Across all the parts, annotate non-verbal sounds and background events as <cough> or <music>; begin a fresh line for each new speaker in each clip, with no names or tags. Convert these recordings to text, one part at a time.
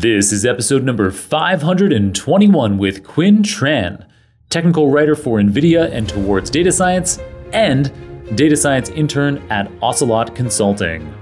This is episode number 521 with Khuyen Tran, technical writer for NVIDIA and Towards Data Science, and data science intern at Ocelot Consulting.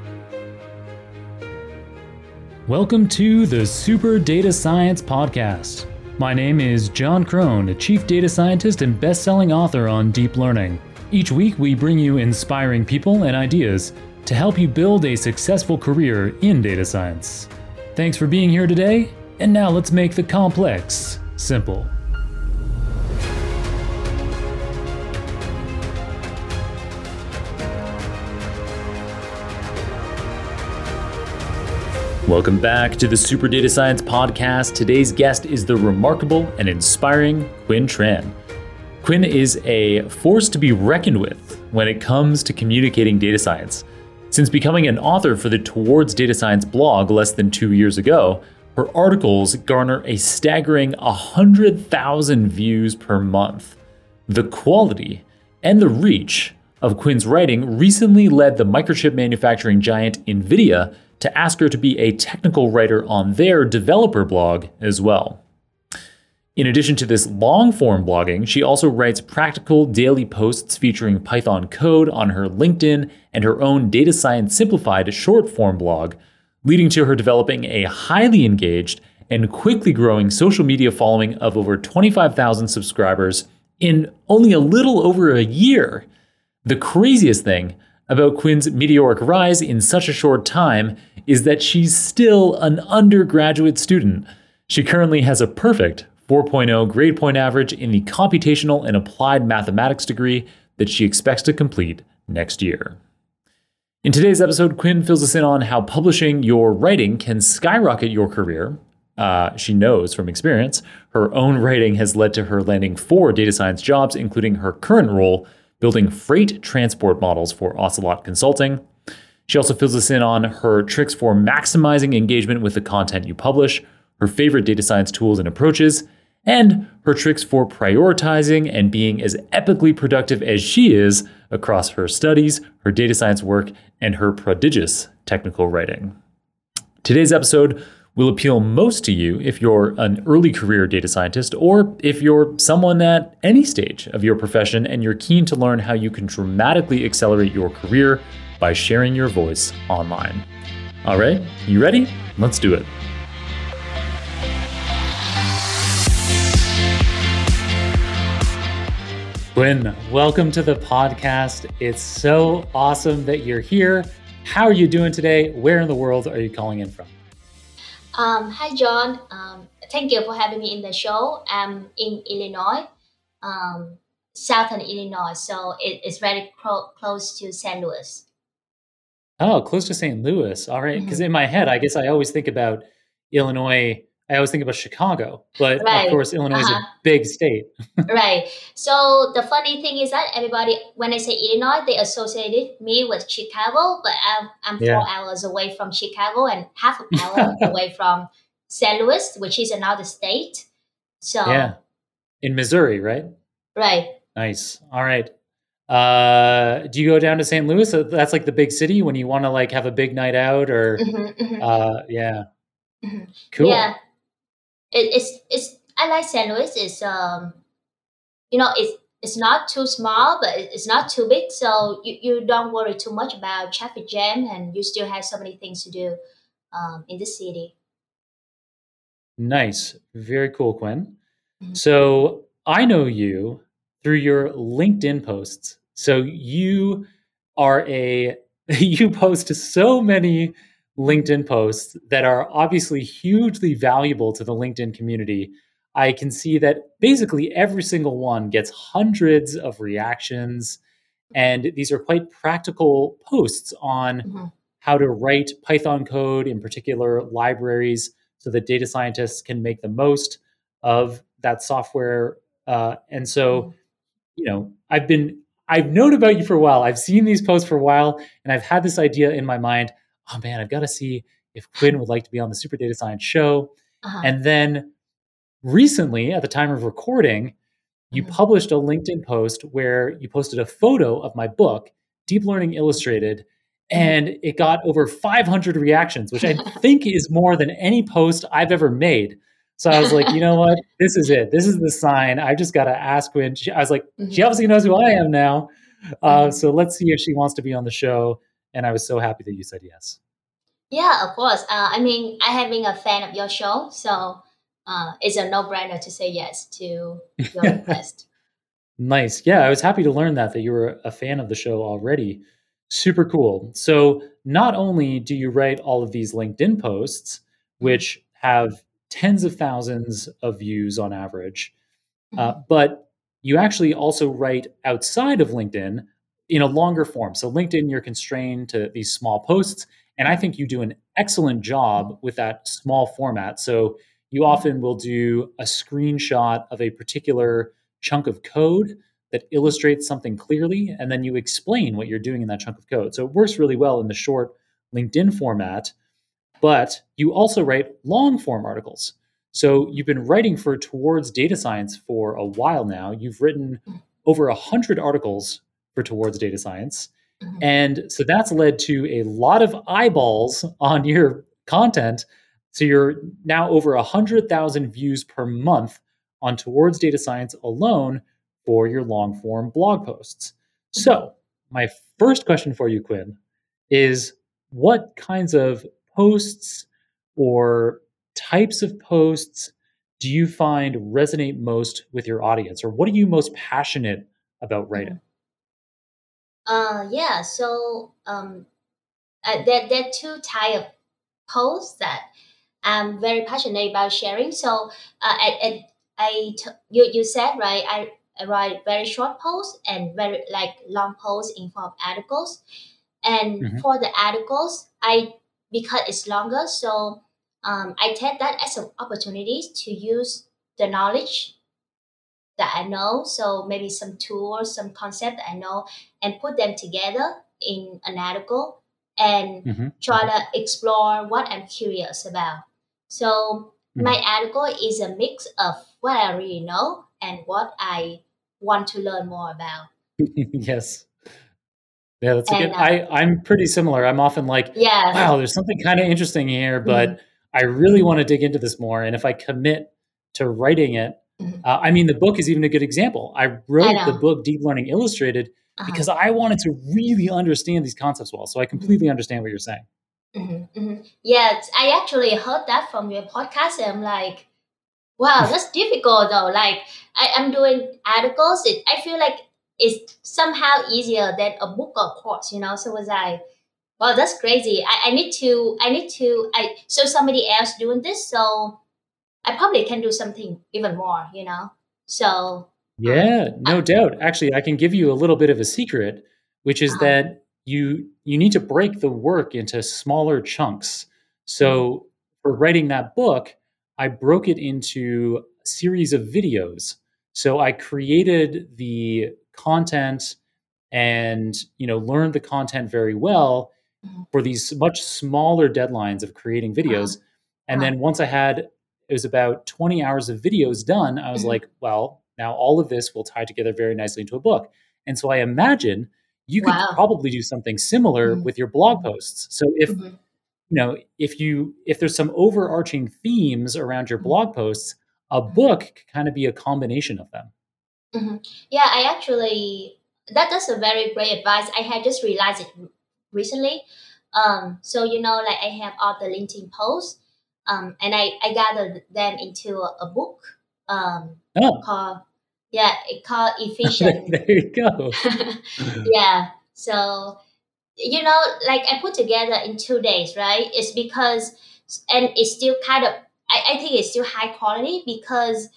Welcome to the Super Data Science Podcast. My name is Jon Krohn, a chief data scientist and best selling author on deep learning. Each week, we bring you inspiring people and ideas to help you build a successful career in data science. Thanks for being here today, and now let's make the complex simple. Welcome back to the Super Data Science Podcast. Today's guest is the remarkable and inspiring Khuyen Tran. Khuyen is a force to be reckoned with when it comes to communicating data science. Since becoming an author for the Towards Data Science blog less than two years ago, her articles garner a staggering 100,000 views per month. The quality and the reach of Khuyen's writing recently led the microchip manufacturing giant NVIDIA to ask her to be a technical writer on their developer blog as well. In addition to this long form blogging, she also writes practical daily posts featuring Python code on her LinkedIn and her own Data Science Simplified short form blog, leading to her developing a highly engaged and quickly growing social media following of over 25,000 subscribers in only a little over a year. The craziest thing about Khuyen's meteoric rise in such a short time is that she's still an undergraduate student. She currently has a perfect 4.0 grade point average in the computational and applied mathematics degree that she expects to complete next year. In today's episode, Khuyen fills us in on how publishing your writing can skyrocket your career. Uh, she knows from experience her own writing has led to her landing four data science jobs, including her current role building freight transport models for Ocelot Consulting. She also fills us in on her tricks for maximizing engagement with the content you publish, her favorite data science tools and approaches, and her tricks for prioritizing and being as epically productive as she is across her studies, her data science work, and her prodigious technical writing. Today's episode will appeal most to you if you're an early career data scientist or if you're someone at any stage of your profession and you're keen to learn how you can dramatically accelerate your career by sharing your voice online. All right, you ready? Let's do it. Khuyen, welcome to the podcast. It's so awesome that you're here. How are you doing today? Where in the world are you calling in from?
Um, hi, John. Um, thank you for having me in the show. I'm in Illinois, um, southern Illinois, so it, it's very clo- close to St. Louis.
Oh, close to St. Louis. All right. Because mm-hmm. in my head, I guess I always think about Illinois I always think about Chicago, but right. of course, Illinois uh-huh. is a uh-huh. big state. <laughs>
right. So the funny thing is that everybody, when I say Illinois, they associated me with Chicago, but I'm, I'm yeah. four hours away from Chicago and half an hour <laughs> away from St. Louis, which is another state. So
yeah, in Missouri, right?
Right.
Nice. All right. Uh, do you go down to St. Louis? That's like the big city when you want to like have a big night out, or mm-hmm, mm-hmm. uh, yeah. Mm-hmm. Cool.
Yeah, it, it's it's I like St. Louis. It's um, you know, it's it's not too small, but it's not too big, so you, you don't worry too much about traffic jam, and you still have so many things to do um, in the city.
Nice, very cool, Khuyen. Mm-hmm. So I know you through your LinkedIn posts. So you are a <laughs> you post so many LinkedIn posts that are obviously hugely valuable to the LinkedIn community, I can see that basically every single one gets hundreds of reactions. And these are quite practical posts on mm-hmm. how to write Python code, in particular libraries, so that data scientists can make the most of that software. Uh, and so, mm-hmm. you know, I've been, I've known about you for a while. I've seen these posts for a while, and I've had this idea in my mind oh man, I've got to see if Khuyen would like to be on the Super Data Science show. Uh-huh. And then recently, at the time of recording, you mm-hmm. published a LinkedIn post where you posted a photo of my book, Deep Learning Illustrated. and it got over 500 reactions, which I think is more than any post I've ever made. So I was like, you know <laughs> what? This is it. This is the sign. I just got to ask Khuyen. She, I was like, mm-hmm. she obviously knows who I am now. Uh, mm-hmm. So let's see if she wants to be on the show. And I was so happy that you said yes.
Yeah, of course. Uh, I mean, I have been a fan of your show, so uh, it's a no-brainer to say yes to your <laughs> request.
nice. Yeah, I was happy to learn that that you were a fan of the show already. Super cool. So not only do you write all of these LinkedIn posts, mm-hmm. which have tens of thousands of views on average, uh, mm-hmm. but you actually also write outside of LinkedIn in a longer form. So LinkedIn, you're constrained to these small posts, and I think you do an excellent job with that small format. So you often will do a screenshot of a particular chunk of code that illustrates something clearly, and then you explain what you're doing in that chunk of code. So it works really well in the short LinkedIn format, but you also write long form articles. So you've been writing for Towards Data Science for a while now. You've written over 100 articles for Towards Data Science. Mm-hmm. And so that's led to a lot of eyeballs on your content. So you're now over 100,000 views per month on Towards Data Science alone for your long form blog posts. So, my first question for you, Khuyen, is what kinds of posts or types of posts do you find resonate most with your audience, or what are you most passionate about writing?
Uh, yeah, so um, uh, there, there are two type of posts that I'm very passionate about sharing. So, uh, I, I, I t- you, you said, right, I I write very short posts and very like long posts in form of articles. And mm-hmm. for the articles, I because it's longer, so um, I take that as an opportunity to use the knowledge that I know. So maybe some tools, some concept I know, and put them together in an article and mm-hmm. try to explore what I'm curious about. So mm-hmm. my article is a mix of what I already know and what I want to learn more about. <laughs>
yes. Yeah, that's and, a good. Uh, I I'm pretty similar. I'm often like, yeah, wow, there's something kind of interesting here, but mm-hmm. I really want to dig into this more. And if I commit to writing it, mm-hmm. uh, I mean, the book is even a good example. I wrote I the book Deep Learning Illustrated uh-huh. because I wanted to really understand these concepts well. So I mm-hmm. completely understand what you're saying.
Mm-hmm, mm-hmm. Yeah, I actually heard that from your podcast, and I'm like, wow, <laughs> that's difficult though. Like I, am doing articles. It, I feel like it's somehow easier than a book or course, you know. So was I, well, that's crazy. I, I need to, I need to, I so somebody else doing this, so I probably can do something even more, you know. So
yeah, um, no I, doubt. Actually, I can give you a little bit of a secret, which is uh that you you need to break the work into smaller chunks. So mm-hmm. for writing that book, I broke it into a series of videos. So I created the content and you know learned the content very well mm-hmm. for these much smaller deadlines of creating videos. Uh-huh. And then once I had it was about 20 hours of videos done, I was mm-hmm. like, well, now all of this will tie together very nicely into a book. And so I imagine you could wow. probably do something similar mm-hmm. with your blog posts. So if mm-hmm you know if you if there's some overarching themes around your mm-hmm. blog posts a book could kind of be a combination of them
mm-hmm. yeah i actually that that's a very great advice i had just realized it recently um so you know like i have all the linkedin posts um and i i gathered them into a, a book um oh. called yeah it called <laughs> efficient
there you go <laughs>
yeah so you know, like I put together in two days, right? It's because, and it's still kind of, I, I think it's still high quality because,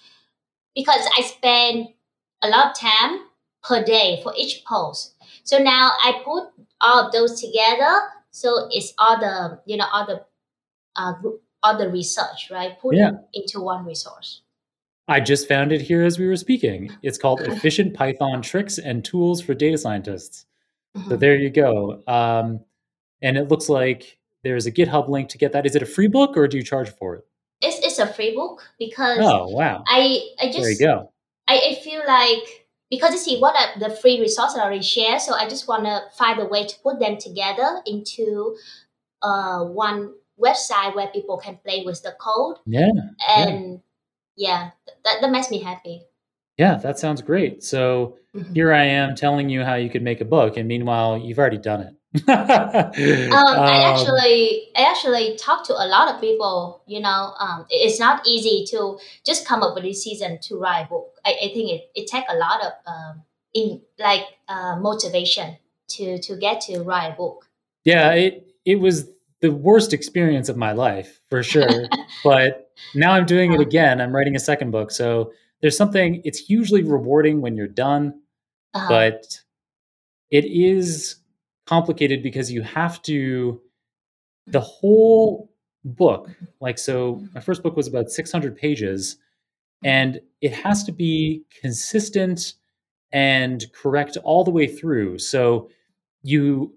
because I spend a lot of time per day for each post. So now I put all of those together. So it's all the, you know, all the, uh, all the research, right? Put yeah. into one resource.
I just found it here as we were speaking. It's called <laughs> Efficient Python Tricks and Tools for Data Scientists. So mm-hmm. there you go. Um, and it looks like there's a GitHub link to get that. Is it a free book or do you charge for it?
It's, it's a free book because
oh wow
I I just
there you go.
I, I feel like because you see what are the free resources I already share, so I just want to find a way to put them together into uh, one website where people can play with the code.
Yeah.
And yeah, yeah that, that makes me happy.
Yeah, that sounds great. So mm-hmm. here I am telling you how you could make a book, and meanwhile, you've already done it. <laughs>
um, I um, actually, I actually talked to a lot of people. You know, um, it's not easy to just come up with a decision to write a book. I, I think it it takes a lot of um, in like uh, motivation to to get to write a book.
Yeah, it it was the worst experience of my life for sure. <laughs> but now I'm doing it again. I'm writing a second book, so there's something it's hugely rewarding when you're done uh-huh. but it is complicated because you have to the whole book like so my first book was about 600 pages and it has to be consistent and correct all the way through so you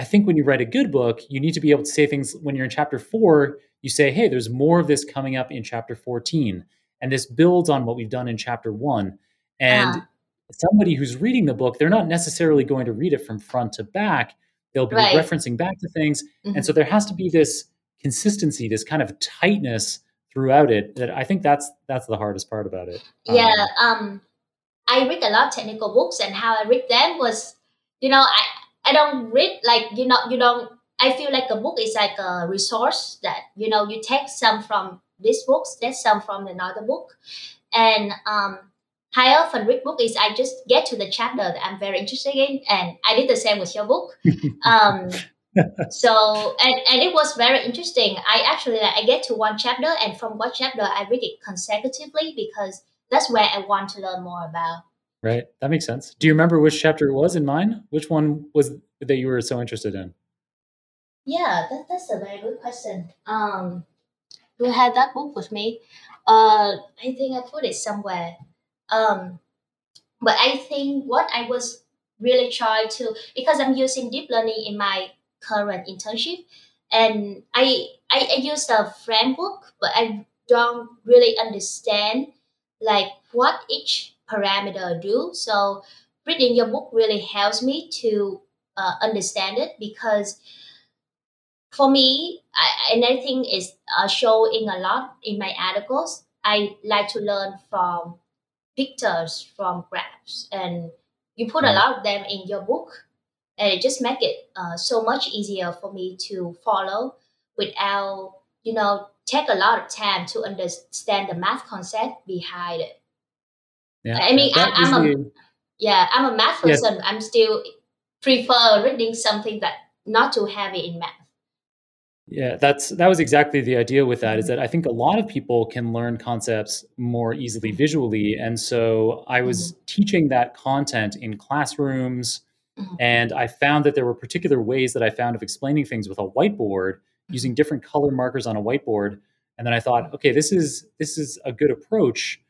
i think when you write a good book you need to be able to say things when you're in chapter 4 you say hey there's more of this coming up in chapter 14 and this builds on what we've done in chapter one. And ah. somebody who's reading the book, they're not necessarily going to read it from front to back. They'll be right. referencing back to things. Mm-hmm. And so there has to be this consistency, this kind of tightness throughout it that I think that's that's the hardest part about it.
Yeah. Um, um I read a lot of technical books and how I read them was, you know, I I don't read like you know you don't I feel like a book is like a resource that you know you take some from this books, there's some from another book. And um, how I often read book is I just get to the chapter that I'm very interested in, and I did the same with your book. <laughs> Um, <laughs> so and and it was very interesting. I actually like, I get to one chapter, and from one chapter I read it consecutively because that's where I want to learn more about.
Right, that makes sense. Do you remember which chapter it was in mine? Which one was that you were so interested in?
Yeah, that, that's a very good question. Um, I have that book with me? Uh, I think I put it somewhere. Um, but I think what I was really trying to because I'm using deep learning in my current internship, and I I, I use the framework, but I don't really understand like what each parameter do. So reading your book really helps me to uh, understand it because for me, I, and I think it's uh, showing a lot in my articles. I like to learn from pictures, from graphs, and you put a lot of them in your book, and it just make it uh, so much easier for me to follow without you know take a lot of time to understand the math concept behind it. Yeah, I mean, I, am I'm a yeah, I'm a math person. Yes. I'm still prefer reading something that not too heavy in math.
Yeah, that's that was exactly the idea with that is that I think a lot of people can learn concepts more easily visually and so I was mm-hmm. teaching that content in classrooms mm-hmm. and I found that there were particular ways that I found of explaining things with a whiteboard mm-hmm. using different color markers on a whiteboard and then I thought okay this is this is a good approach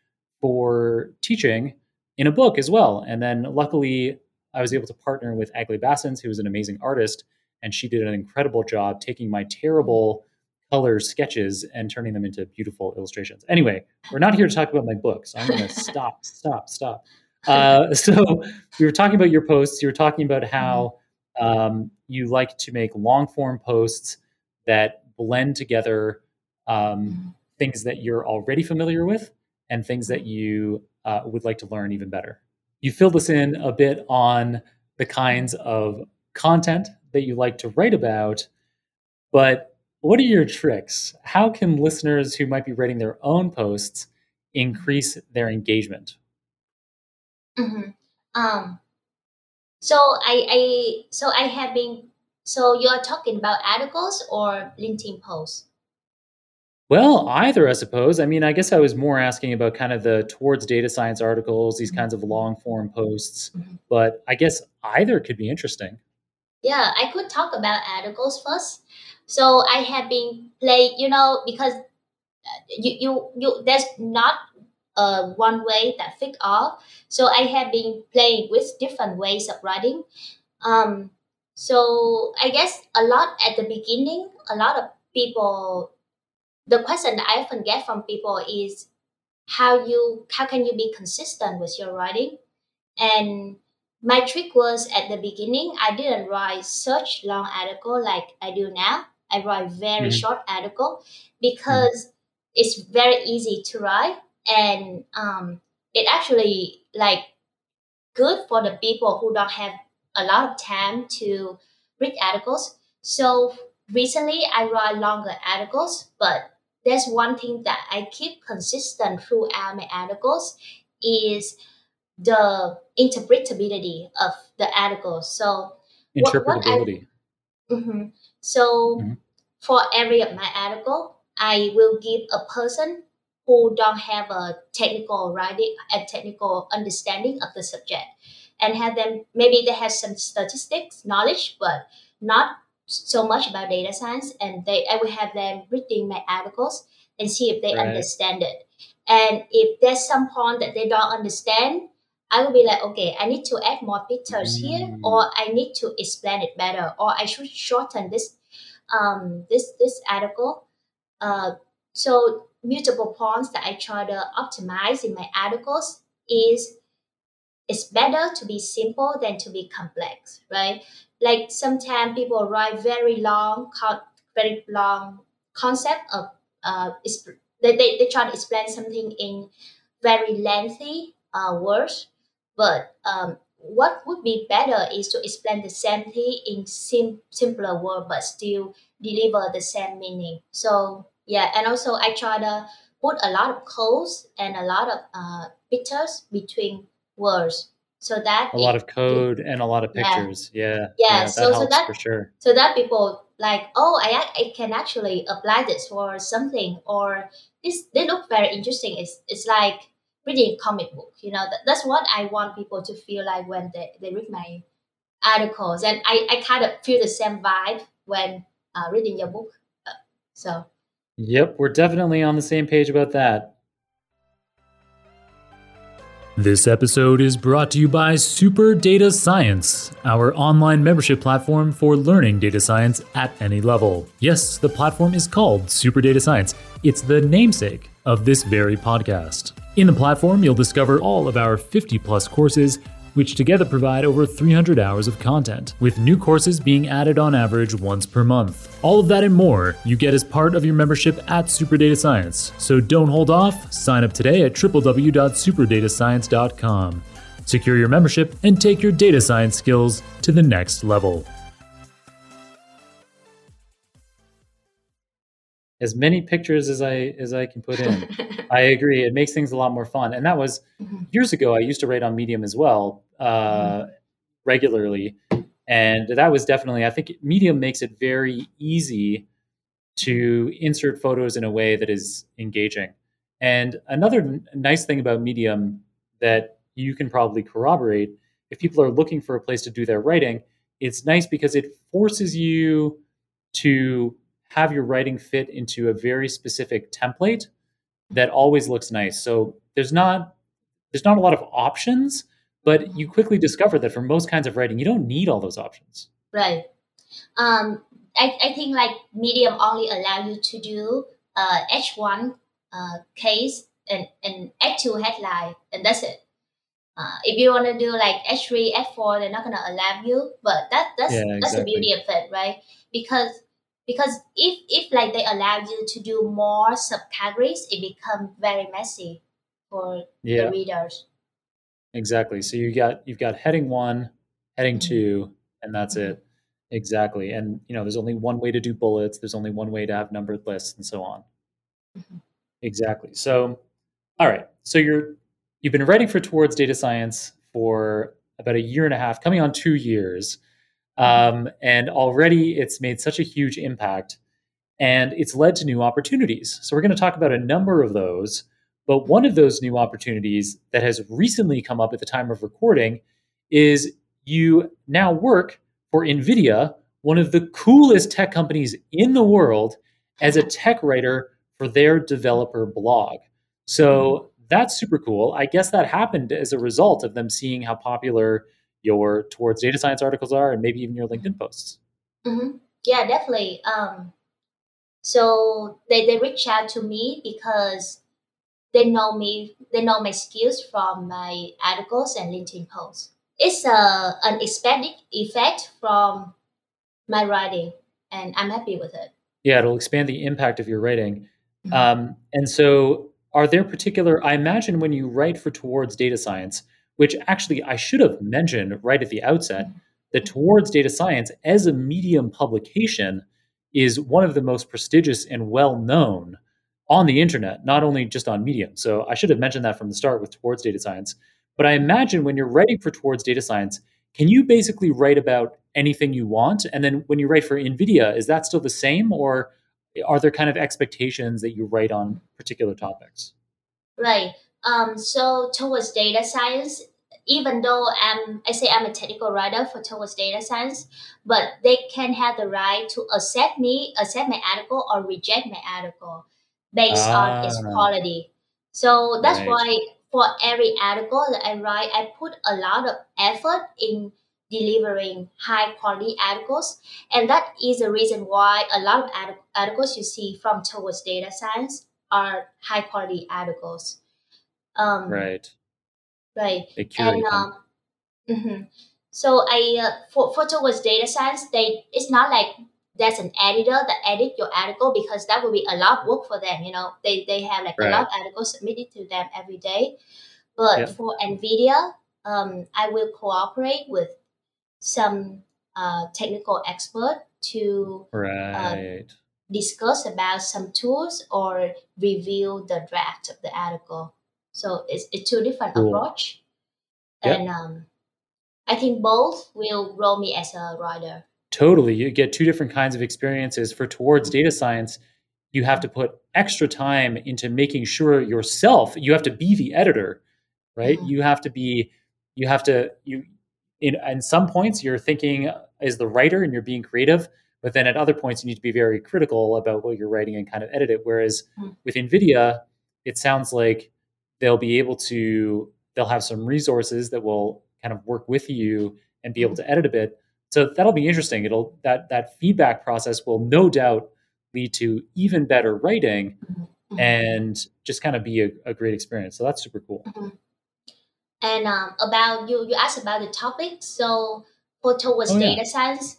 for teaching in a book as well and then luckily I was able to partner with Aglaé Bassens who is an amazing artist and she did an incredible job taking my terrible color sketches and turning them into beautiful illustrations. Anyway, we're not here to talk about my book, so I'm going <laughs> to stop, stop, stop. Uh, <laughs> so we were talking about your posts. You were talking about how um, you like to make long form posts that blend together um, things that you're already familiar with and things that you uh, would like to learn even better. You filled us in a bit on the kinds of content that you like to write about, but what are your tricks? How can listeners who might be writing their own posts increase their engagement?
Mm-hmm. Um, so I, I so I have been so you are talking about articles or LinkedIn posts?
Well, either, I suppose. I mean, I guess I was more asking about kind of the towards data science articles, these kinds of long form posts, mm-hmm. but I guess either could be interesting.
Yeah, I could talk about articles first. So I have been play, you know, because uh, you you you there's not uh, one way that fit all. So I have been playing with different ways of writing. Um, so I guess a lot at the beginning, a lot of people, the question that I often get from people is how you how can you be consistent with your writing? And my trick was at the beginning, I didn't write such long article like I do now. I write very mm-hmm. short article because mm-hmm. it's very easy to write and um, it actually like good for the people who don't have a lot of time to read articles. So recently I write longer articles, but there's one thing that I keep consistent throughout my articles is the interpretability of the article. So
interpretability.
What, what I, mm-hmm. So mm-hmm. for every of my article, I will give a person who don't have a technical writing, a technical understanding of the subject, and have them maybe they have some statistics knowledge, but not so much about data science, and they I will have them reading my articles and see if they right. understand it. And if there's some point that they don't understand, I will be like, okay, I need to add more pictures mm. here, or I need to explain it better, or I should shorten this um this this article. Uh, so multiple points that I try to optimize in my articles is it's better to be simple than to be complex, right? Like sometimes people write very long, very long concept of uh, they, they, they try to explain something in very lengthy uh, words, but um, what would be better is to explain the same thing in sim- simpler word, but still deliver the same meaning. So yeah, and also I try to put a lot of codes and a lot of uh, pictures between words so that
a lot of code and a lot of pictures. Yeah.
Yeah, yeah, yeah so,
so
that
for sure.
so that people like oh I, I can actually apply this for something or this they look very interesting. It's it's like reading a comic book you know? That, that's what i want people to feel like when they, they read my articles. And i, I kind of feel the same vibe when uh, reading your book. Uh, so
yep we're definitely on the same page about that this episode is brought to you by Super Data Science, our online membership platform for learning data science at any level. Yes, the platform is called Super Data Science. It's the namesake of this very podcast. In the platform, you'll discover all of our 50 plus courses which together provide over 300 hours of content, with new courses being added on average once per month. All of that and more you get as part of your membership at Super Data Science. So don't hold off, sign up today at www.superdatascience.com. Secure your membership and take your data science skills to the next level. As many pictures as I as I can put in. <laughs> I agree. It makes things a lot more fun. And that was mm-hmm. years ago. I used to write on Medium as well uh, mm-hmm. regularly, and that was definitely. I think Medium makes it very easy to insert photos in a way that is engaging. And another n- nice thing about Medium that you can probably corroborate if people are looking for a place to do their writing, it's nice because it forces you to have your writing fit into a very specific template that always looks nice. So there's not there's not a lot of options, but you quickly discover that for most kinds of writing, you don't need all those options.
Right. Um, I, I think like Medium only allow you to do uh, H1 uh, case and, and H2 headline, and that's it. Uh, if you want to do like H3, H4, they're not going to allow you. But that that's yeah, exactly. that's the beauty of it, right? Because because if if like they allow you to do more subcategories it becomes very messy for yeah. the readers.
Exactly. So you got you've got heading one heading mm-hmm. two and that's mm-hmm. it exactly. And you know there's only one way to do bullets. There's only one way to have numbered lists and so on. Mm-hmm. exactly. So all right. So you're you've been writing for towards data science for about a year and a half coming on two years um, and already it's made such a huge impact and it's led to new opportunities. So we're going to talk about a number of those. But one of those new opportunities that has recently come up at the time of recording is you now work for NVIDIA, one of the coolest tech companies in the world, as a tech writer for their developer blog. So that's super cool. I guess that happened as a result of them seeing how popular your towards data science articles are and maybe even your linkedin posts
mm-hmm. yeah definitely um, so they, they reach out to me because they know me, they know my skills from my articles and LinkedIn posts. It's a an expected effect from my writing, and I'm happy with it.
Yeah, it'll expand the impact of your writing. Mm-hmm. Um, and so, are there particular? I imagine when you write for Towards Data Science, which actually I should have mentioned right at the outset, that Towards Data Science as a medium publication is one of the most prestigious and well known on the internet, not only just on Medium. So I should have mentioned that from the start with Towards Data Science. But I imagine when you're writing for Towards Data Science, can you basically write about anything you want? And then when you write for NVIDIA, is that still the same? Or are there kind of expectations that you write on particular topics?
Right. Um, so towards data science, even though I'm, I say I'm a technical writer for towards data science, but they can have the right to accept me, accept my article, or reject my article based ah. on its ah. quality. So that's right. why for every article that I write, I put a lot of effort in delivering high quality articles. And that is the reason why a lot of articles you see from towards data science are high quality articles.
Um, right.
Right. And um, mm-hmm. so I uh, for, for towards data science, they it's not like there's an editor that edit your article because that would be a lot of work for them. You know, they, they have like right. a lot of articles submitted to them every day. But yeah. for NVIDIA, um, I will cooperate with some uh, technical expert to
uh, right. uh,
discuss about some tools or review the draft of the article. So it's, it's two different cool. approach. Yep. And um, I think both will grow me as a writer.
Totally. You get two different kinds of experiences. For towards data science, you have to put extra time into making sure yourself, you have to be the editor, right? Mm-hmm. You have to be, you have to, you, in, in some points, you're thinking as the writer and you're being creative, but then at other points, you need to be very critical about what you're writing and kind of edit it. Whereas mm-hmm. with NVIDIA, it sounds like they'll be able to, they'll have some resources that will kind of work with you and be able mm-hmm. to edit a bit so that'll be interesting. It'll that that feedback process will no doubt lead to even better writing mm-hmm. and just kind of be a, a, great experience. So that's super cool.
Mm-hmm. And um, about you, you asked about the topic. So for towards oh, data yeah. science,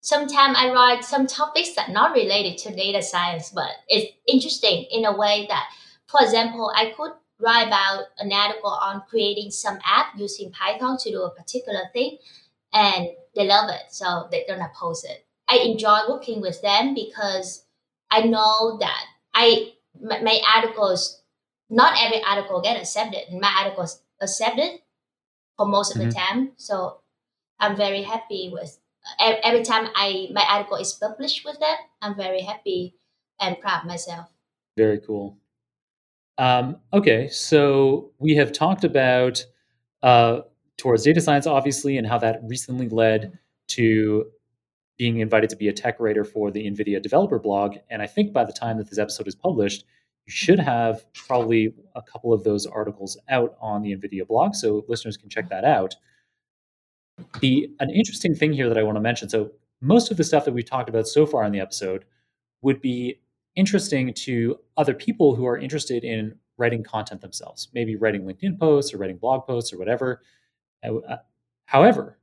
sometimes I write some topics that not related to data science, but it's interesting in a way that, for example, I could write about an article on creating some app using Python to do a particular thing and they love it, so they don't oppose it. I enjoy working with them because I know that I my, my articles, not every article get accepted, and my articles accepted for most of mm-hmm. the time. So I'm very happy with every time I my article is published with them. I'm very happy and proud myself.
Very cool. Um, okay, so we have talked about uh, towards data science, obviously, and how that recently led to being invited to be a tech writer for the NVIDIA developer blog. And I think by the time that this episode is published, you should have probably a couple of those articles out on the NVIDIA blog, so listeners can check that out. The an interesting thing here that I want to mention. So most of the stuff that we've talked about so far in the episode would be interesting to other people who are interested in writing content themselves, maybe writing LinkedIn posts or writing blog posts or whatever. Uh, however,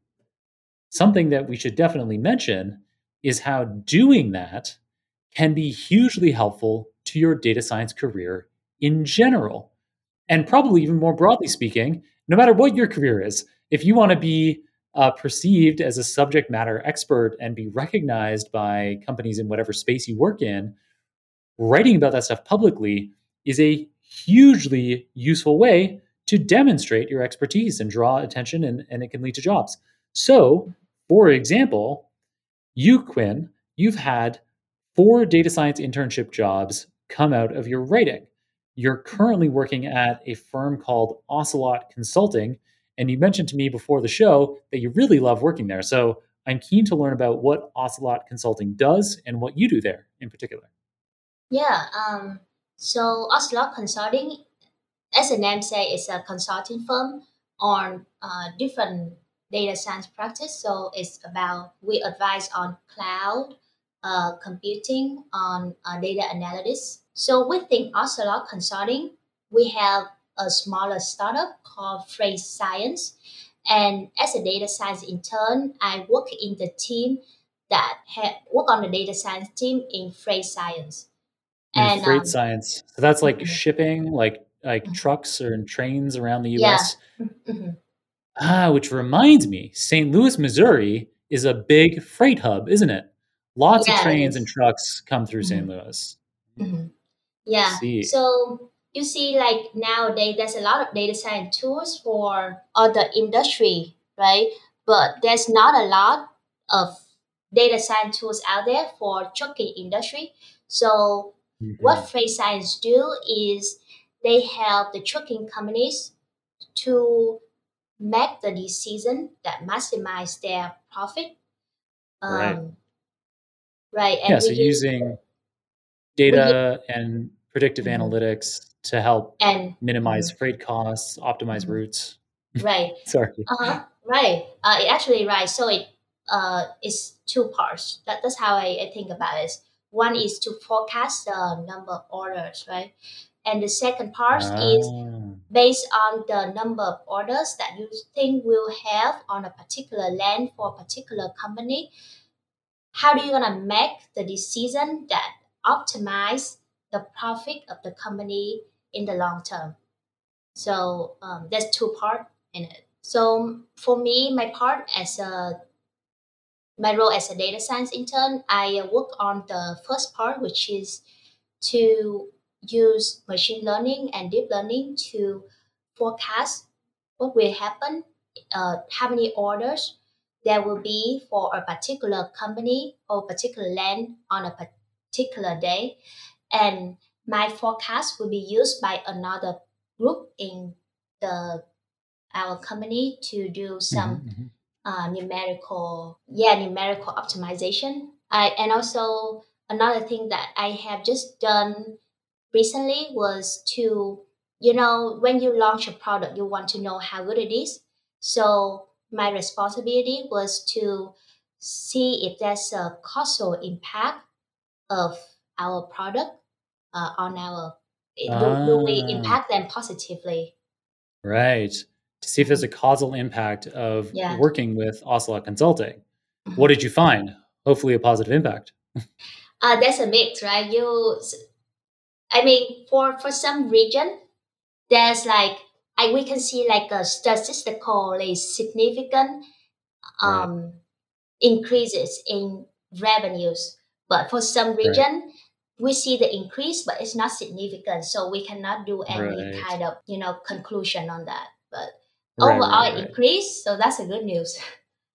something that we should definitely mention is how doing that can be hugely helpful to your data science career in general. And probably even more broadly speaking, no matter what your career is, if you want to be uh, perceived as a subject matter expert and be recognized by companies in whatever space you work in, writing about that stuff publicly is a hugely useful way to demonstrate your expertise and draw attention, and, and it can lead to jobs. So, for example, you, Khuyen, you've had four data science internship jobs come out of your writing. You're currently working at a firm called Ocelot Consulting. And you mentioned to me before the show that you really love working there. So I'm keen to learn about what Ocelot Consulting does and what you do there in particular.
Yeah. Um, so Ocelot Consulting as the name say, it's a consulting firm on uh, different data science practice. So it's about we advise on cloud uh, computing, on uh, data analytics. So within Ocelot Consulting, we have a smaller startup called Freight Science. And as a data science intern, I work in the team that ha- work on the data science team in Freight science.
And freight um, science. So that's like mm-hmm. shipping, like like mm-hmm. trucks or trains around the U.S. Yeah. Mm-hmm. Ah, which reminds me, St. Louis, Missouri is a big freight hub, isn't it? Lots yeah, of trains and trucks come through St. Mm-hmm. Louis.
Mm-hmm. Yeah. So you see, like nowadays, there's a lot of data science tools for other industry, right? But there's not a lot of data science tools out there for trucking industry. So mm-hmm. what Freight Science do is they help the trucking companies to make the decision that maximize their profit.
Um, right. Right. And yeah. So using data and predictive mm-hmm. analytics to help and minimize mm-hmm. freight costs, optimize mm-hmm. routes.
Right. <laughs>
Sorry.
Uh-huh. Right. Uh, it actually, right. So it uh, is two parts. That, that's how I, I think about it. One is to forecast the number of orders, right? And the second part ah. is based on the number of orders that you think will have on a particular land for a particular company. How do you gonna make the decision that optimize the profit of the company in the long term? So um, there's two part in it. So for me, my part as a my role as a data science intern, I work on the first part, which is to use machine learning and deep learning to forecast what will happen, uh, how many orders there will be for a particular company or particular land on a particular day. And my forecast will be used by another group in the our company to do some mm-hmm. Uh, numerical, yeah, numerical optimization. I, and also another thing that I have just done recently was to, you know, when you launch a product, you want to know how good it is. So my responsibility was to see if there's a causal impact of our product uh, on our, ah. do, do we impact them positively?
Right to see if there's a causal impact of yeah. working with Ocelot Consulting. What did you find? Hopefully, a positive impact. <laughs>
uh, that's a mix, right? You, I mean, for for some region, there's like I we can see like a statistically significant um, right. increases in revenues, but for some region. Right. We see the increase, but it's not significant, so we cannot do any right. kind of you know conclusion on that. But right, overall right, right. increase. So that's a good news. <laughs>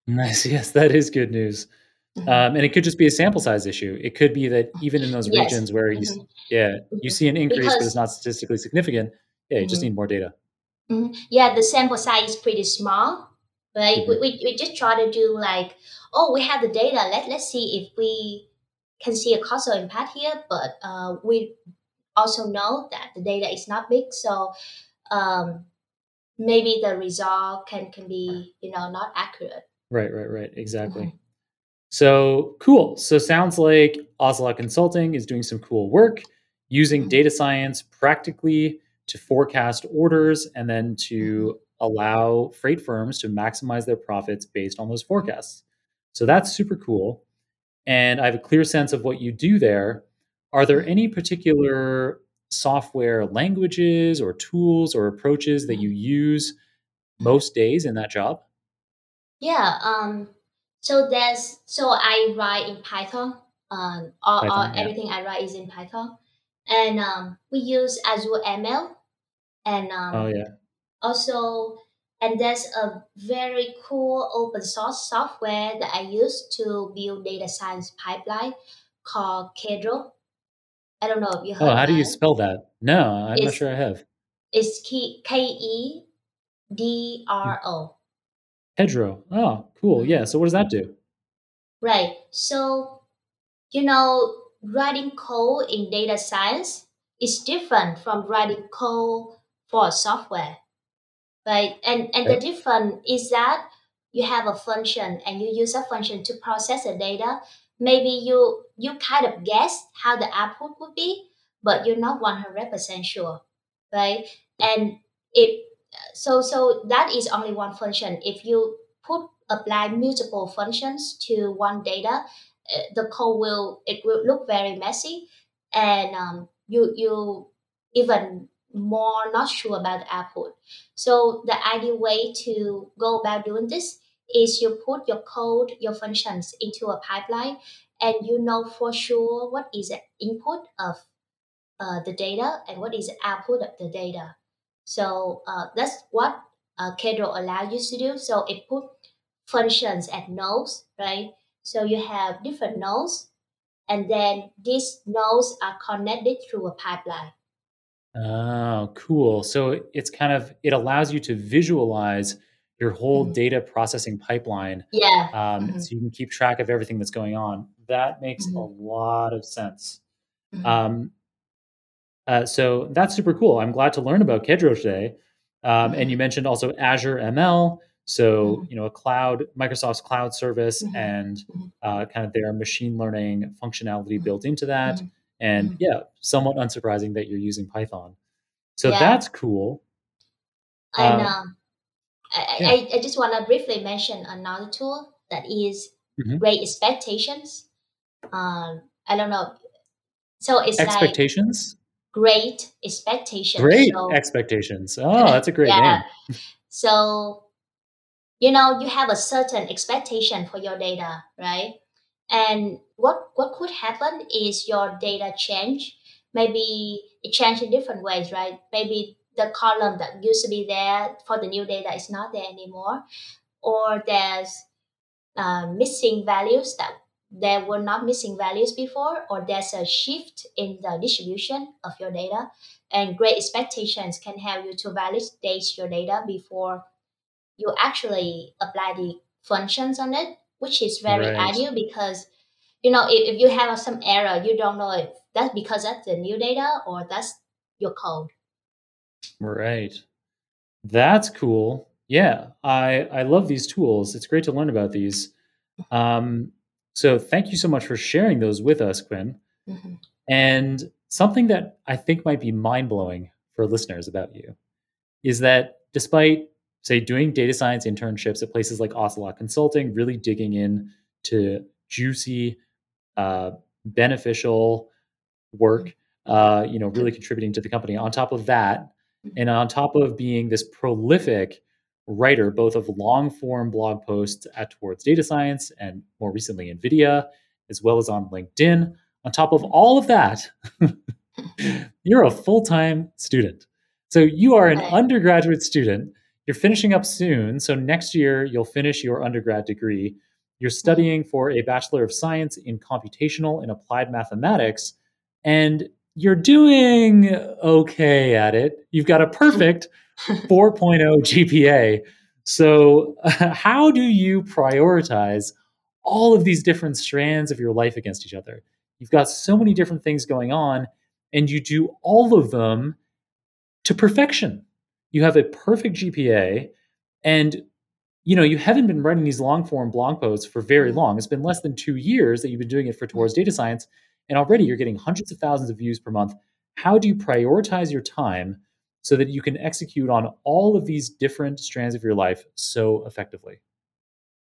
Nice. Yes, that is good news. Mm-hmm. Um, and it could just be a sample size issue. It could be that even in those yes. regions where you, mm-hmm. yeah, you mm-hmm. see an increase, because, but it's not statistically significant. Yeah, you just mm-hmm. need more data.
Mm-hmm. Yeah, the sample size is pretty small, right? We, we, we just try to do like, oh, we have the data. Let let's see if we can see a causal impact here. But uh, we also know that the data is not big, so um, maybe the result can can be you know not accurate.
Right right right. Exactly. Mm-hmm. so cool. So sounds like ocelot consulting is doing some cool work using mm-hmm. data science practically to forecast orders and then to mm-hmm. allow freight firms to maximize their profits based on those forecasts. So that's super cool. And i have a clear sense of what you do there. Are there any particular software languages or tools or approaches that you use most days in that job?
Yeah. Um. So there's so I write in Python. Um. All, Python, all yeah. everything I write is in Python, and um, we use Azure ML, and um.
Oh yeah.
Also, and there's a very cool open source software that I use to build data science pipeline called Kedro. I don't know if you oh, heard.
Oh, how do you spell that? No, I'm it's, not sure I have.
It's K E D R O.
Kedro. Oh, cool. Mm-hmm. Yeah. So what does that do?
Right. So, you know, writing code in data science is different from writing code for software. Right. And and the difference is that you have a function and you use a function to process the data maybe you you kind of guess how the output would be, but you're not 100% sure. right? And it so so that is only one function. If you put apply multiple functions to one data, uh, the code will it will look very messy, and um, you you even more not sure about the output. So the ideal way to go about doing this is you put your code, your functions into a pipeline, and you know for sure what is the input of uh, the data and what is the output of the data. So uh, that's what uh, Kedro allows you to do. So it put functions at nodes, right? So you have different nodes, and then these nodes are connected through a pipeline.
Oh, cool. So it's kind of it allows you to visualize your whole
Mhm.
data processing pipeline,
Yeah.
um,
Mhm.
so you can keep track of everything that's going on. That makes a
Mhm.
lot of sense.
Mhm.
Um, uh, so that's super cool. I'm glad to learn about Kedro today. Um, and you
Mhm.
mentioned also Azure ML, so
Mhm.
you know a cloud, Microsoft's cloud service, and uh, kind of their machine learning functionality built into that. And yeah, somewhat unsurprising that you're using Python. So
Yeah.
that's cool. I
um, I,
yeah.
I, I just want to briefly mention another tool that is
Mhm.
Great Expectations. Um, I don't know. So it's like
Expectations?
Great Expectations.
Great
So
expectations. Oh, <laughs> that's a great
yeah.
name.
So you know you have a certain expectation for your data, right? And what what could happen is your data change. Maybe it changed in different ways, right? Maybe the column that used to be there for the new data is not there anymore, or there's uh, missing values that there were not missing values before, or there's a shift in the distribution of your data. And great expectations can help you to validate your data before you actually apply the functions on it, which is very
Right.
ideal because you know if, if you have some error, you don't know if that's because that's the new data or that's your code.
Right. That's cool. Yeah, I I love these tools. It's great to learn about these. Um, so thank you so much for sharing those with us, Khuyen.
Mhm.
And something that I think might be mind blowing for listeners about you is that despite, say, doing data science internships at places like Ocelot Consulting, really digging in to juicy, uh, beneficial work, uh, you know, really contributing to the company. On top of that, and on top of being this prolific writer, both of long form blog posts at Towards Data Science and more recently NVIDIA, as well as on LinkedIn, on top of all of that, <laughs> you're a full time student. So you are an undergraduate student. You're finishing up soon. So next year, you'll finish your undergrad degree. You're studying for a Bachelor of Science in Computational and Applied Mathematics, and you're doing okay at it. You've got a perfect <laughs> 4.0 GPA. So, <laughs> how do you prioritize all of these different strands of your life against each other? You've got so many different things going on, and you do all of them to perfection. You have a perfect GPA, and you know you haven't been writing these long form blog posts for very
Mhm.
long. It's been less than two years that you've been doing it for Towards Data Science, and already you're getting hundreds of thousands of views per month. How do you prioritize your time so that you can execute on all of these different strands of your life so effectively?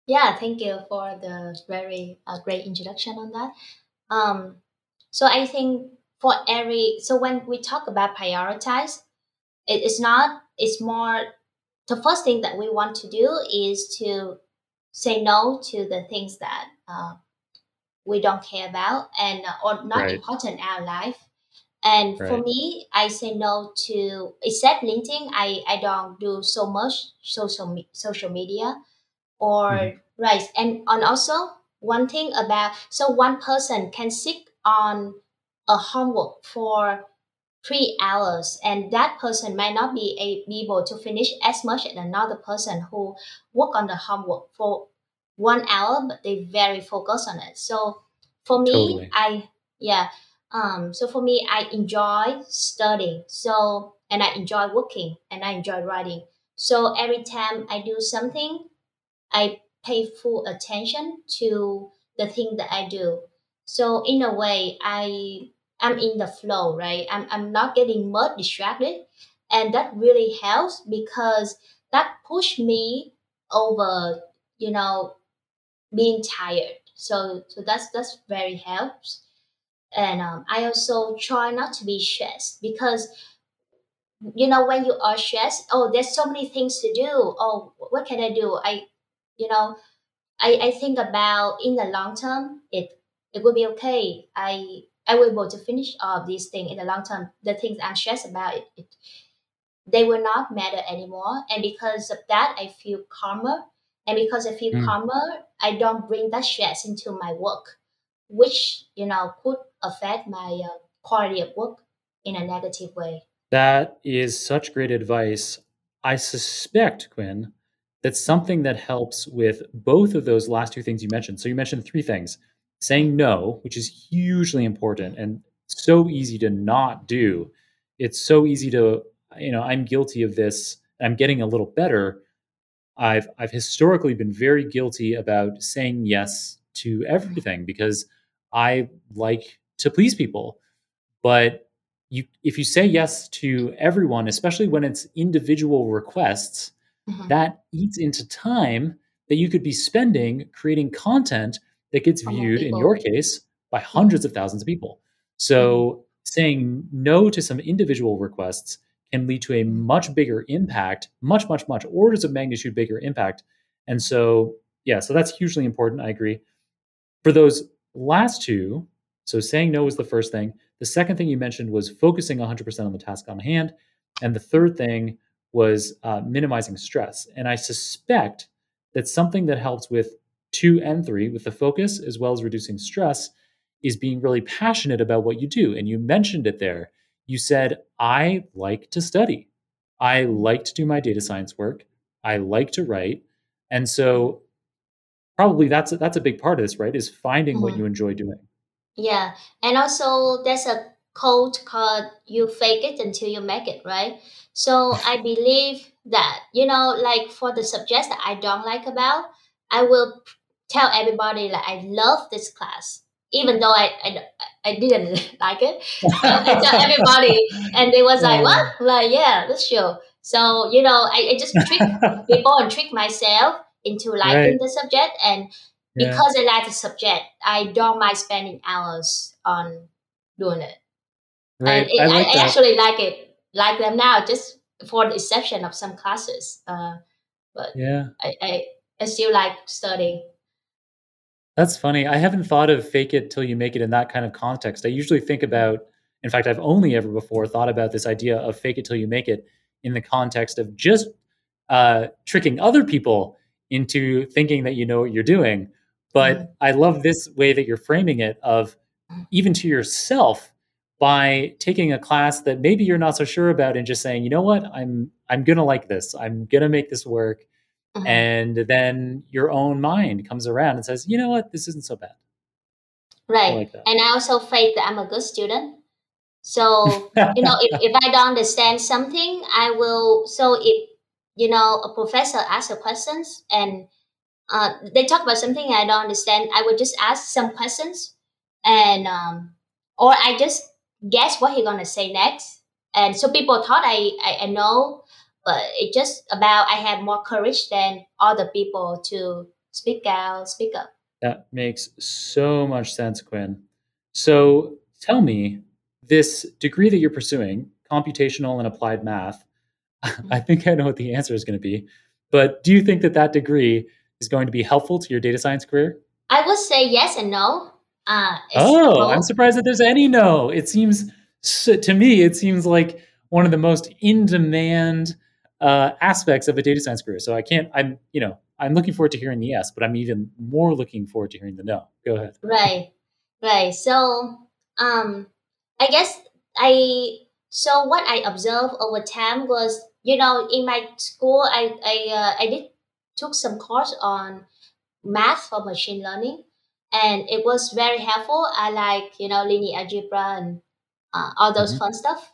Yeah, thank you for the very uh, great introduction on that. Um, so I think for every so when we talk about prioritize, it is not. It's more. The first thing that we want to do is to say no to the things that uh, we don't care about and or not
Right.
important in our life. And for me, I say no to except LinkedIn. I I don't do so much social social media or hmm. right and and also one thing about so one person can sit on a homework for three hours and that person might not be able to finish as much as another person who work on the homework for one hour but they very focused on it so for me
Totally.
i yeah um so for me i enjoy studying so and i enjoy working and i enjoy writing so every time i do something I pay full attention to the thing that I do. So in a way, I I'm in the flow, right? I'm I'm not getting much distracted, and that really helps because that pushed me over you know being tired. So so that's that's very helps. And um, i also try not to be stressed because you know when you are stressed oh there's so many things to do. Oh what can i do? I you know i i think about in the long term it it will be okay. I i will be able to finish all these things in the long term. The things i'm stressed about it, it they will not matter anymore. And because of that i feel calmer. And because i feel
Mm.
calmer i don't bring that stress into my work which you know could affect my uh, quality of work in a negative way
That is such great advice. I suspect, Khuyen, that something that helps with both of those last two things you mentioned. So you mentioned three things saying no, which is hugely important and so easy to not do. It's so easy to, you know, I'm guilty of this. I'm getting a little better. I've I've historically been very guilty about saying yes to everything because I like to please people. But you if you say yes to everyone, especially when it's individual requests,
Mhm.
that eats into time that you could be spending creating content that gets viewed in your case by hundreds of thousands of people. So saying no to some individual requests can lead to a much bigger impact, much, much, much orders of magnitude bigger impact. And so, yeah, so that's hugely important. I agree. For those last two, so saying no was the first thing. The second thing you mentioned was focusing 100% on the task on hand. And the third thing was uh, minimizing stress. And I suspect that something that helps with two and three, with the focus as well as reducing stress, is being really passionate about what you do. And you mentioned it there. You said, I like to study. I like to do my data science work. I like to write. And so probably that's a, that's a big part of this, right? Is finding what
Mhm.
you enjoy doing.
Yeah, and also there's a quote called "You fake it until you make it," right? So I <laughs> believe that you know, like for the subjects that I don't like about, I will tell everybody like I love this class, even though I I, I didn't <laughs> like it. <laughs> I tell everybody, and they was like, "What?" Like, yeah, that's true. So you know, I, I just trick <laughs> people and trick myself into liking
Right.
the subject and
Yeah.
because I like the subject, I don't mind spending hours on doing it.
Right.
And it,
I
I,
like
I
that.
actually like it, like them now, just for the exception of some classes. Uh, but
Yeah.
I, I, I still like studying.
That's funny. I haven't thought of fake it till you make it in that kind of context. I usually think about, in fact, I've only ever before thought about this idea of fake it till you make it in the context of just uh, tricking other people into thinking that you know what you're doing. But
Mhm.
I love this way that you're framing it of even to yourself by taking a class that maybe you're not so sure about and just saying, you know what, I'm I'm gonna like this. I'm gonna make this work.
Mhm.
And then your own mind comes around and says, you know what, this isn't so bad. I
Right.
like.
And I also fake that I'm a good student. So, you know, if, <laughs> if I don't understand something, I will. So, if, you know, a professor asks a questions and uh, they talk about something I don't understand, I would just ask some questions and, um, or I just guess what he's going to say next. And so people thought I, I, I know, but it's just about I have more courage than other people to speak out, speak up.
That makes so much sense, Khuyen. So tell me, this degree that you're pursuing, computational and applied math, <laughs> I think I know what the answer is going to be. But do you think that that degree is going to be helpful to your data science career?
I would say yes and no. Uh,
Oh. I'm surprised that there's any no. It seems to me, it seems like one of the most in-demand uh, aspects of a data science career. So I can't. I'm, you know, I'm looking forward to hearing the yes, but I'm even more looking forward to hearing the no. Go ahead.
Right, right. So, um, I guess I so what I observed over time was, you know, in my school, I I uh, I did took some course on math for machine learning, and it was very helpful. I like you know linear algebra and uh, all those
Mhm.
fun stuff.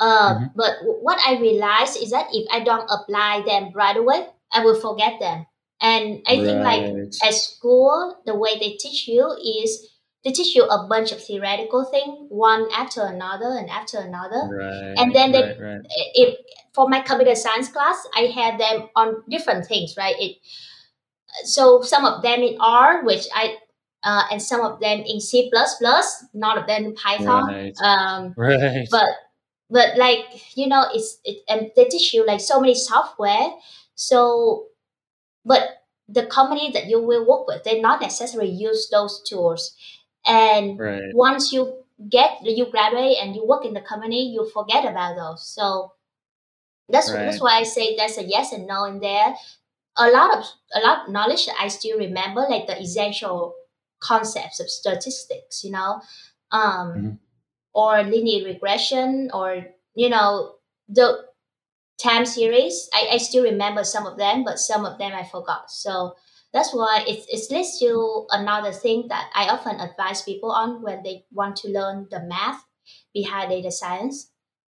Uh,
Mhm.
But w- what I realized is that if I don't apply them right away, I will forget them. And I think like at school, the way they teach you is they teach you a bunch of theoretical thing, one after another and after another.
Right.
And then they,
right, right.
if for my computer science class, I had them on different things, right? It so some of them in R, which I uh, and some of them in C plus plus, none of them in Python.
Right.
Um, <laughs>
Right.
but but like you know, it's it, and they teach you like so many software. So, but the company that you will work with, they not necessarily use those tools. And
right.
once you get you graduate and you work in the company, you forget about those. So that's that's why I say there's a yes and no in there. A lot of a lot of knowledge that I still remember, like the essential concepts of statistics, you know, um,
Mhm.
Or linear regression, or you know the time series. I, I still remember some of them, but some of them I forgot. So that's why it's it's leads to another thing that I often advise people on when they want to learn the math behind data science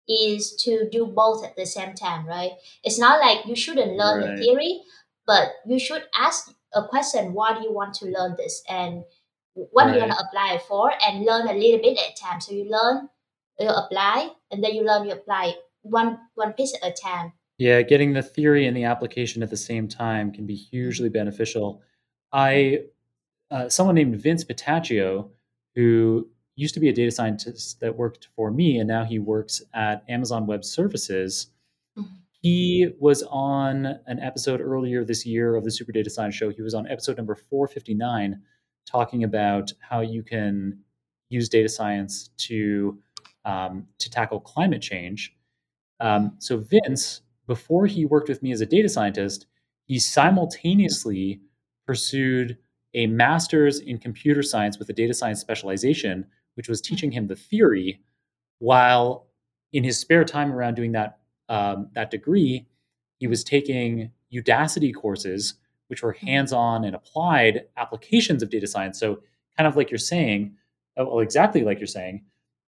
is to do both at the same time, right? It's not like you shouldn't learn the theory, but you should ask a question, why do you want to learn this? And what are you
Right.
gonna apply it for? And learn a little bit at a time. So you learn, you apply, and then you learn, you apply one one piece at a time.
Yeah, getting the theory and the application at the same time can be hugely beneficial. I uh, someone named Vince Petaccio, who used to be a data scientist that worked for me, and now he works at Amazon Web Services.
Mhm.
He was on an episode earlier this year of the Super Data Science Show. He was on episode number 459, talking about how you can use data science to um, to tackle climate change. Um, so Vince, before he worked with me as a data scientist, he simultaneously pursued a master's in computer science with a data science specialization, which was teaching him the theory, while in his spare time around doing that um, that degree, he was taking Udacity courses, which were hands-on and applied applications of data science. So, kind of like you're saying, uh, well, exactly like you're saying,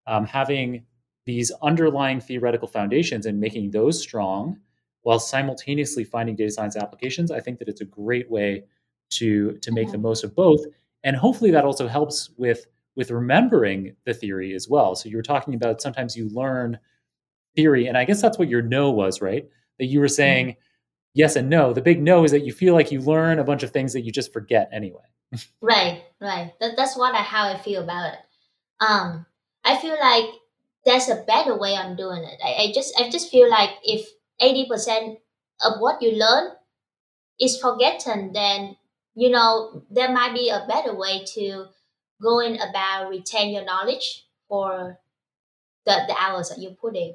um, having these underlying theoretical foundations and making those strong while simultaneously finding data science applications, I think that it's a great way to to make the most of both. And hopefully that also helps with with remembering the theory as well. So you were talking about sometimes you learn theory, and I guess that's what your no was, right? That you were saying yes and no. The big no is that you feel like you learn a bunch of things that you just forget anyway. <laughs>
Right, right. That, that's what I how I feel about it. Um, I feel like there's a better way on doing it. I, I just I just feel like if eighty percent of what you learn is forgotten, then you know there might be a better way to going about retain your knowledge for the, the hours that you put in.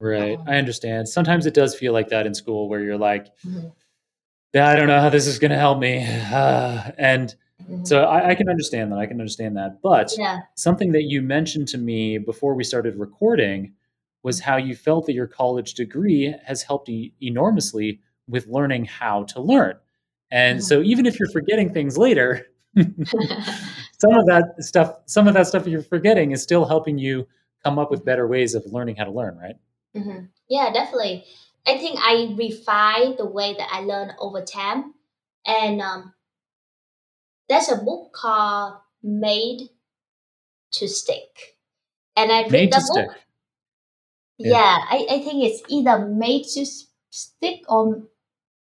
Right.
Um,
I understand. Sometimes it does feel like that in school where you're like,
Mhm.
"Yeah, I don't know how this is going to help me. Uh, <sighs> and
Mhm.
so I, I can understand that. I can understand that. But
yeah,
something that you mentioned to me before we started recording was how you felt that your college degree has helped you enormously with learning how to learn. And so even if you're forgetting things later, <laughs> some of that stuff, some of that stuff you're forgetting is still helping you come up with better ways of learning how to learn, right?
Mhm. Yeah, definitely. I think I refine the way that I learn over time. And um, there's a book called Made to Stick. And I read the
to stick.
book.
Yeah.
Yeah, I, I think it's either Made to Stick or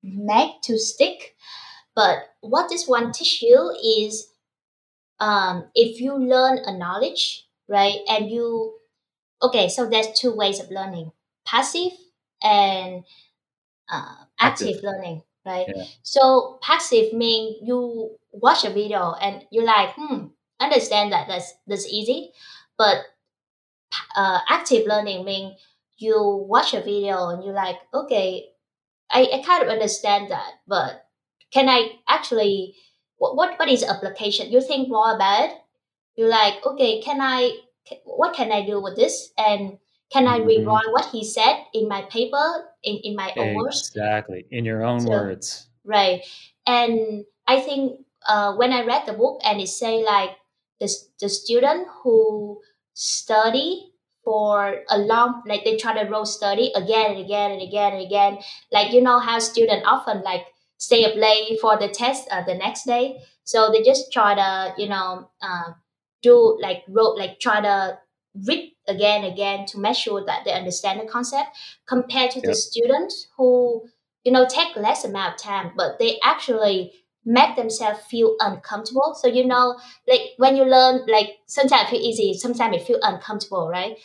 made to Stick. But what this one teach you is um, if you learn a knowledge, right, and you okay, so there's two ways of learning passive and uh, active,
Active.
learning, right?
Yeah.
So passive means you watch a video and you're like, hmm, understand that that's that's easy, but uh, active learning means you watch a video and you're like, okay, I, I kind of understand that, but can I actually what what, what is application? You think more about it. You're like, okay, can I what can I do with this? And can I
Mhm.
rewrite what he said in my paper in, in my own words?
Exactly. In your own
So-
words.
Right. And I think uh, when I read the book and it say like the, the student who study for a long like they try to roll study again and again and again and again like you know how students often like stay up late for the test uh, the next day so they just try to you know uh, do like rote like try to read again again to make sure that they understand the concept compared to the students who you know take less amount of time but they actually make themselves feel uncomfortable. So you know like when you learn like sometimes it feel easy sometimes it feel uncomfortable right?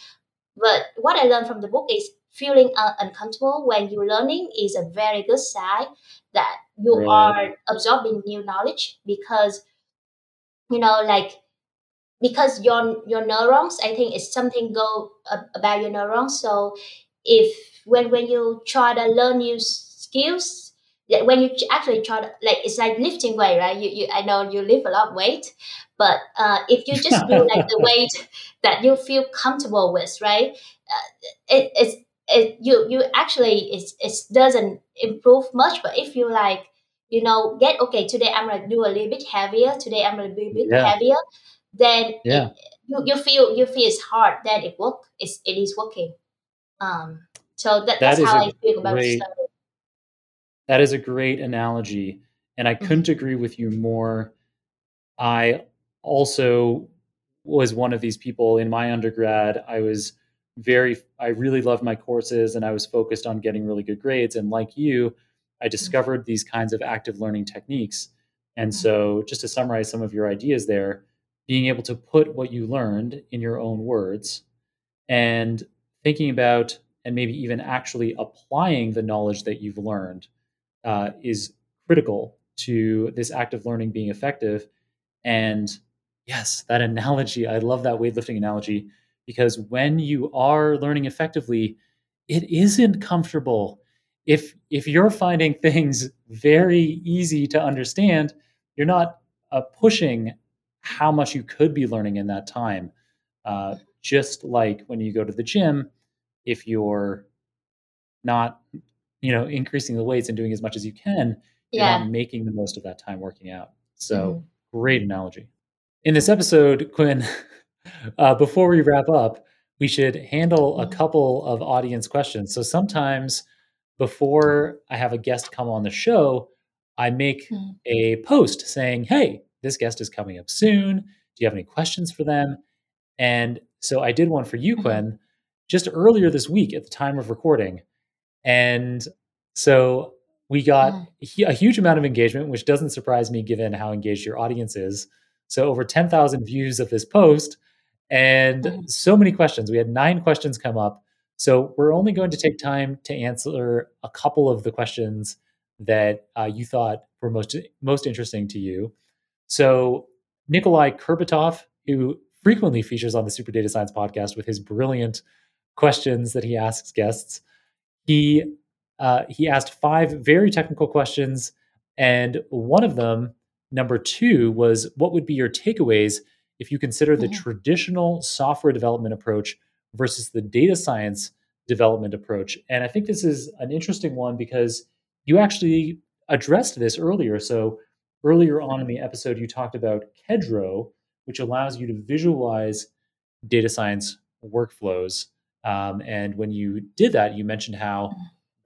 But what i learned from the book is feeling uncomfortable when you're learning is a very good sign that you right. are absorbing new knowledge because you know like because your your neurons i think it's something go about your neurons. So if when when you try to learn new skills when you actually try to like it's like lifting weight right? You, you i know you lift a lot of weight but uh, if you just do <laughs> like the weight that you feel comfortable with right? Uh, it, it's it you you actually it, it doesn't improve much. But if you like you know get okay today i'm gonna do a little bit heavier today i'm gonna be a bit yeah. heavier then yeah. It, you, you feel you feel it's hard then it work it's, it is working um so that, that that's how i feel about great, study
that is a great analogy and i couldn't mm-hmm. agree with you more i also was one of these people in my undergrad i was very i really loved my courses and i was focused on getting really good grades and like you i mm-hmm. discovered these kinds of active learning techniques and mm-hmm. so just to summarize some of your ideas there being able to put what you learned in your own words and thinking about and maybe even actually applying the knowledge that you've learned uh, is critical to this active learning being effective. And yes that analogy i love that weightlifting analogy because when you are learning effectively it isn't comfortable. If if you're finding things very easy to understand you're not uh, pushing how much you could be learning in that time uh, just like when you go to the gym if you're not you know increasing the weights and doing as much as you can you're not making the most of that time working out so mm-hmm. great analogy in this episode Khuyen <laughs> uh, before we wrap up, we should handle a mm-hmm. couple of audience questions. So sometimes before I have a guest come on the show, I make mm-hmm. a post saying, Hey, this guest is coming up soon. Do you have any questions for them? And so I did one for you, mm-hmm. Khuyen, just earlier this week at the time of recording. And so we got a huge amount of engagement, which doesn't surprise me given how engaged your audience is. So over 10,000 views of this post and mm-hmm. so many questions. We had nine questions come up. So we're only going to take time to answer a couple of the questions that uh, you thought were most most interesting to you. So Nikolai Kurbatov, who frequently features on the Super Data Science podcast with his brilliant questions that he asks guests, he uh, he asked five very technical questions, and one of them, number two, was what would be your takeaways if you consider the mm-hmm. traditional software development approach versus the data science development approach. And I think this is an interesting one because you actually addressed this earlier. So, earlier on in the episode, you talked about Kedro, which allows you to visualize data science workflows. Um, and when you did that, you mentioned how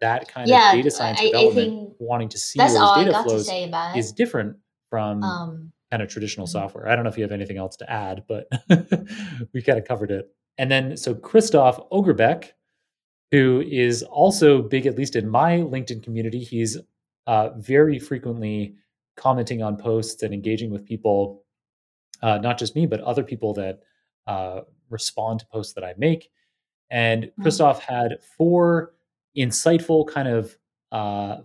that kind yeah, of data science I, development, I wanting to see those data flows, is different from um, kind of traditional mm-hmm. software. I don't know if you have anything else to add, but <laughs> we kind of covered it. And then, so Christoph Ogerbeck, who is also big, at least in my LinkedIn community, he's uh, very frequently commenting on posts and engaging with people, uh, not just me, but other people that uh, respond to posts that I make. And mm-hmm. Christoph had four insightful kind of uh,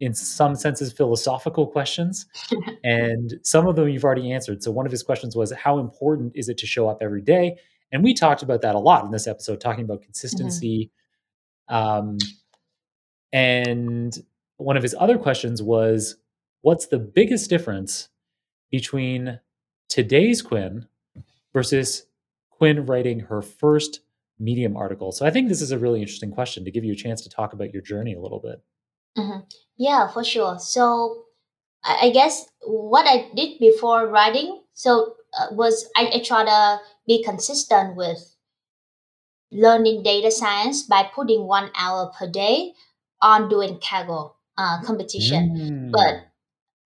in some senses philosophical questions <laughs> and some of them you've already answered so one of his questions was how important is it to show up every day and we talked about that a lot in this episode talking about consistency mm-hmm. um, and one of his other questions was what's the biggest difference between today's Khuyen versus Khuyen writing her first medium article so i think this is a really interesting question to give you a chance to talk about your journey a little bit
hmm Yeah, for sure. So I, guess what I did before writing, so uh, was I, I try to be consistent with learning data science by putting one hour per day on doing Kaggle uh, competition. But mm.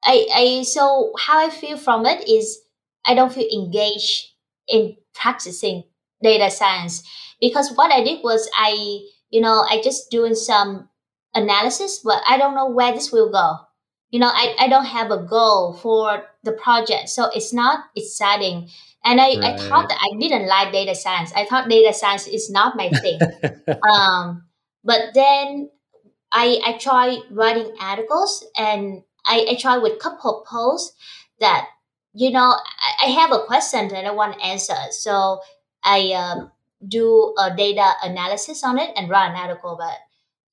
I, I so how I feel from it is I don't feel engaged in practicing data science because what I did was I, you know, I just doing some analysis, but I don't know where this will go. You know, I, I don't have a goal for the project, so it's not exciting. And I, right. I thought that I didn't like data science. I thought data science is not my thing. <laughs> um, but then I I tried writing articles and I, I tried with couple posts that you know I, I have a question that I want to answer. So I um, do a data analysis on it and write an article about it.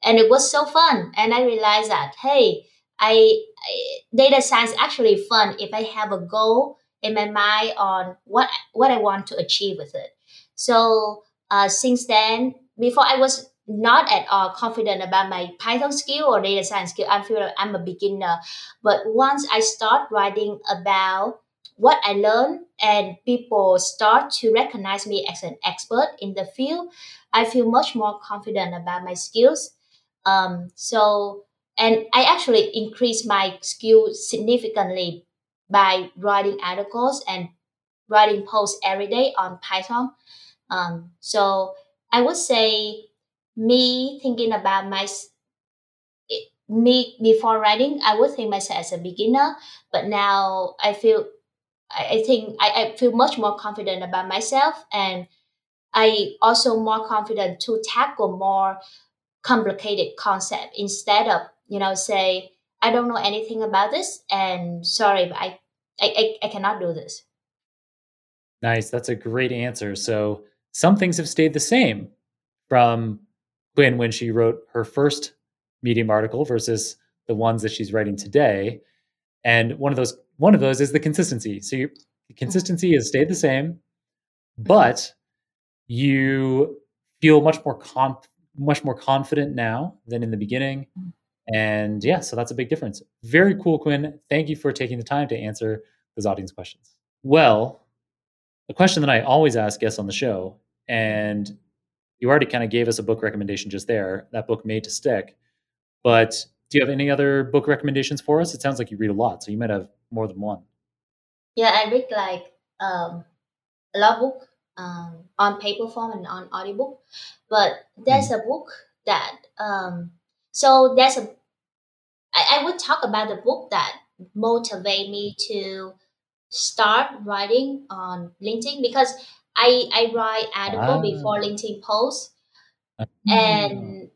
And it was so fun. And I realized that, hey, I, I data science actually fun if I have a goal in my mind on what what I want to achieve with it. So uh, since then, before I was not at all confident about my Python skill or data science skill. I feel like I'm a beginner. But once I start writing about what I learned and people start to recognize me as an expert in the field, I feel much more confident about my skills. Um, so, and I actually increased my skill significantly by writing articles and writing posts every day on Python. Um, so I would say me thinking about my me before writing, I would think myself as a beginner, but now I feel I, I think I, I feel much more confident about myself and I also more confident to tackle more complicated concept instead of, you know, say, I don't know anything about this and sorry, but I, I, I, I cannot do this.
Nice. That's a great answer. So some things have stayed the same from Khuyen when she wrote her first Medium article versus the ones that she's writing today. And one of those one of those is the consistency. So your mm-hmm. consistency has stayed the same, mm-hmm. but you feel much more comp much more confident now than in the beginning. Mm-hmm. And yeah, so that's a big difference. Very cool, Khuyen. Thank you for taking the time to answer those audience questions. Well, a question that I always ask guests on the show, and you already kind of gave us a book recommendation just there, that book Made to Stick. But do you have any other book recommendations for us? It sounds like you read a lot, so you might have more than one.
Yeah, I read like um, a lot of book um, on paper form and on audiobook. But there's mm. a book that um, so there's a I, I would talk about the book that motivate me to start writing on LinkedIn because I I write article ah. before LinkedIn post, mm. and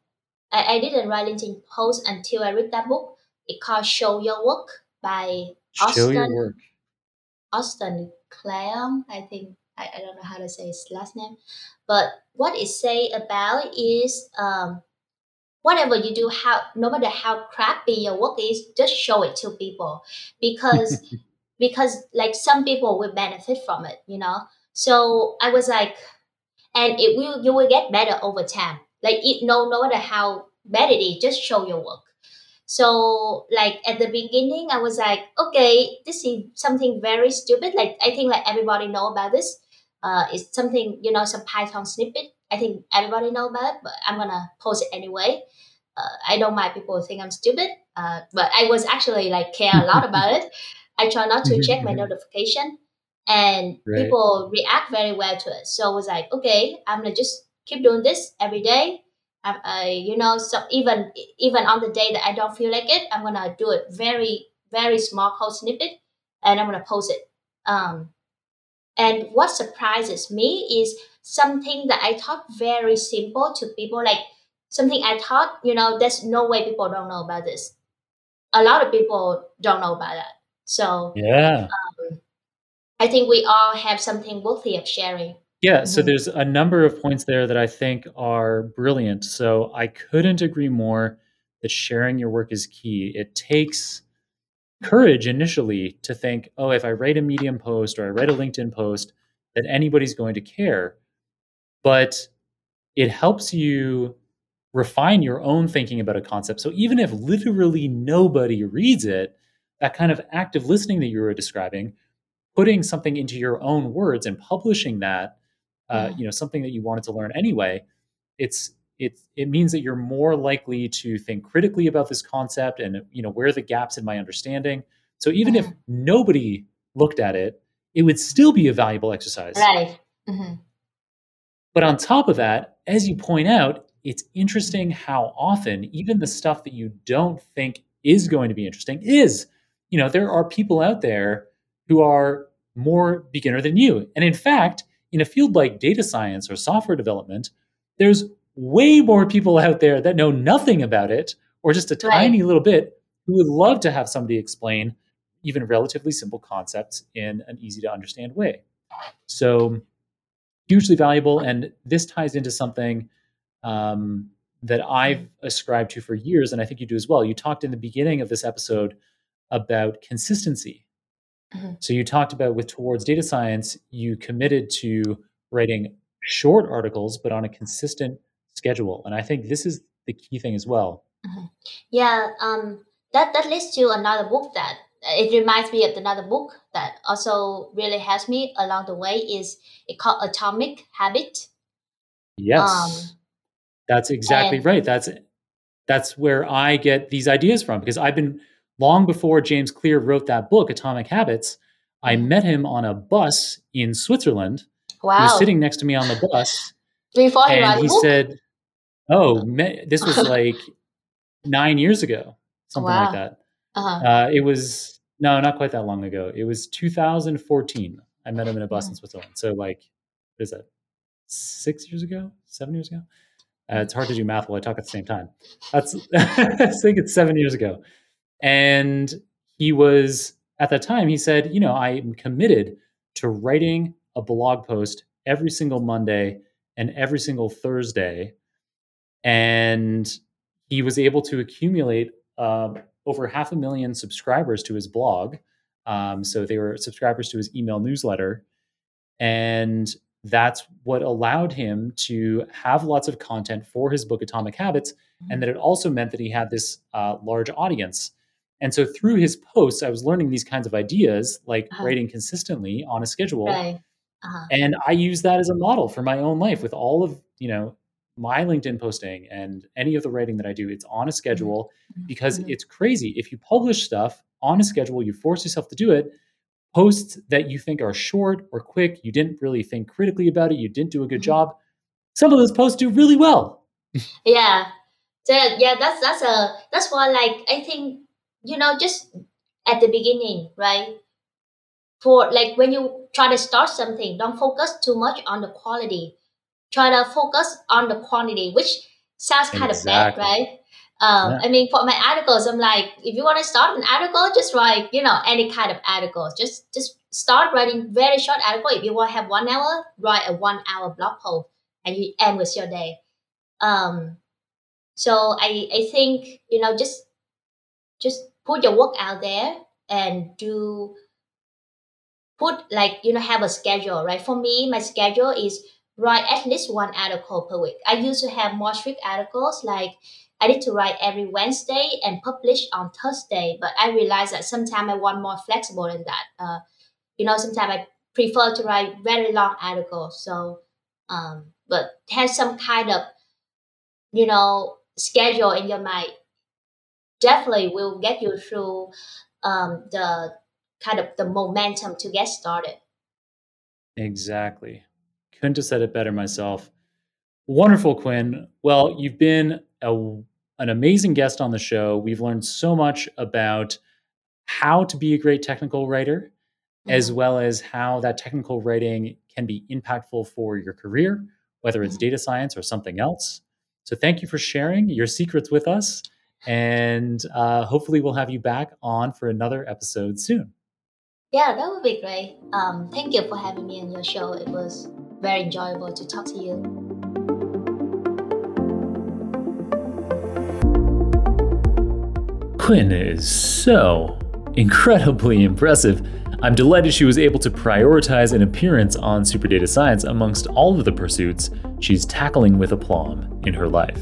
I, I didn't write LinkedIn post until I read that book. It called "Show Your Work" by Austin. Show Your Work. Austin Kleon, I think. I, I don't know how to say his last name, but what it say about is um, whatever you do, how no matter how crappy your work is, just show it to people because <laughs> because like some people will benefit from it, you know. So I was like, and it will you will get better over time. Like it no no matter how bad it is, just show your work. So like at the beginning, I was like, okay, this is something very stupid. Like I think like everybody know about this. Uh, it's something you know some Python snippet. I think everybody know about it, but I'm gonna post it anyway. Uh, I don't mind people think I'm stupid, uh, but I was actually like care a lot about it. I try not to check my notification and right. people react very well to it. So I was like, okay, I'm gonna just keep doing this every day. I, I, you know, so even even on the day that I don't feel like it, I'm gonna do it very very small code snippet, and I'm gonna post it. Um, and what surprises me is something that I thought very simple to people, like something I thought, you know, there's no way people don't know about this. A lot of people don't know about that. So
yeah.
Um, I think we all have something worthy of sharing.
Yeah, so mm-hmm. there's a number of points there that I think are brilliant. So I couldn't agree more that sharing your work is key. It takes courage initially to think, oh, if I write a Medium post or I write a LinkedIn post, that anybody's going to care. But it helps you refine your own thinking about a concept. So even if literally nobody reads it, that kind of active listening that you were describing putting something into your own words and publishing that, uh, you know, something that you wanted to learn anyway, it's it it means that you're more likely to think critically about this concept and you know where are the gaps in my understanding. So even if nobody looked at it, it would still be a valuable exercise.
Right. Mm-hmm.
But on top of that, as you point out, it's interesting how often even the stuff that you don't think is going to be interesting is. You know, there are people out there who are more beginner than you. And in fact, in a field like data science or software development, there's way more people out there that know nothing about it or just a
Right.
tiny little bit who would love to have somebody explain even relatively simple concepts in an easy to understand way. So, hugely valuable. And this ties into something um, that I've ascribed to for years, and I think you do as well. You talked in the beginning of this episode about consistency.
Mhm.
So, you talked about with Towards Data Science, you committed to writing short articles, but on a consistent schedule. And I think this is the key thing as well.
Yeah, um, that that leads to another book that it reminds me of another book that also really helps me along the way is it called Atomic Habit.
Yes.
Um,
That's exactly
and-
right. That's that's where I get these ideas from because I've been long before James Clear wrote that book, Atomic Habits. I
Mhm.
met him on a bus in Switzerland.
Wow.
He was sitting next to me on the bus, <laughs>
Before
and he
book?
said, "Oh, me- this was <laughs> like nine years ago, something
Wow.
like that."
uh-huh.
Uh, it was no, not quite that long ago. It was 2014. I met him in a bus in Switzerland. So, like, what is that? Six years ago? Seven years ago? Uh, it's hard to do math while I talk at the same time. That's <laughs> I think it's seven years ago. And he was at that time. He said, "You know, I'm committed to writing a blog post every single Monday and every single Thursday." And he was able to accumulate uh, over half a million subscribers to his blog. Um, so they were subscribers to his email newsletter. And that's what allowed him to have lots of content for his book, Atomic Habits. And that it also meant that he had this uh, large audience. And so through his posts, I was learning these kinds of ideas, like
Uh-huh.
writing consistently on a schedule.
Right. Uh-huh.
And I use that as a model for my own life with all of, you know, my LinkedIn posting and any of the writing that I do. It's on a schedule
Mhm.
because
Mhm.
it's crazy. If you publish stuff on a schedule, you force yourself to do it. Posts that you think are short or quick, you didn't really think critically about it, you didn't do a good
Mhm.
job. Some of those posts do really well. <laughs>
Yeah. So yeah, that's that's a that's why like I think you know just at the beginning, right? For like when you try to start something, don't focus too much on the quality. Try to focus on the quantity, which sounds kind
Exactly.
of bad, right? Um,
Yeah.
I mean, for my articles, I'm like, if you want to start an article, just write, you know, any kind of articles. Just just start writing very short article. If you want to have one hour, write a one hour blog post, and you end with your day. Um, so I I think you know just just put your work out there and do put like you know have a schedule right? For me my schedule is write at least one article per week. I used to have more strict articles like i need to write every wednesday and publish on thursday but i realized that sometimes i want more flexible than that. Uh, you know sometimes i prefer to write very long articles so um, but have some kind of you know schedule in your mind definitely will get you through um, the kind of the momentum to get started
Exactly. Couldn't have said it better myself. Wonderful, Khuyen. Well, you've been a, an amazing guest on the show. We've learned so much about how to be a great technical writer, as
Mhm.
well as how that technical writing can be impactful for your career, whether it's
Mhm.
data science or something else. So, thank you for sharing your secrets with us. And uh, hopefully, we'll have you back on for another episode soon.
yeah that would be great um, thank you for having me on your show it was very enjoyable to talk to you
Khuyen is so incredibly impressive. I'm delighted she was able to prioritize an appearance on Super Data Science amongst all of the pursuits she's tackling with aplomb in her life.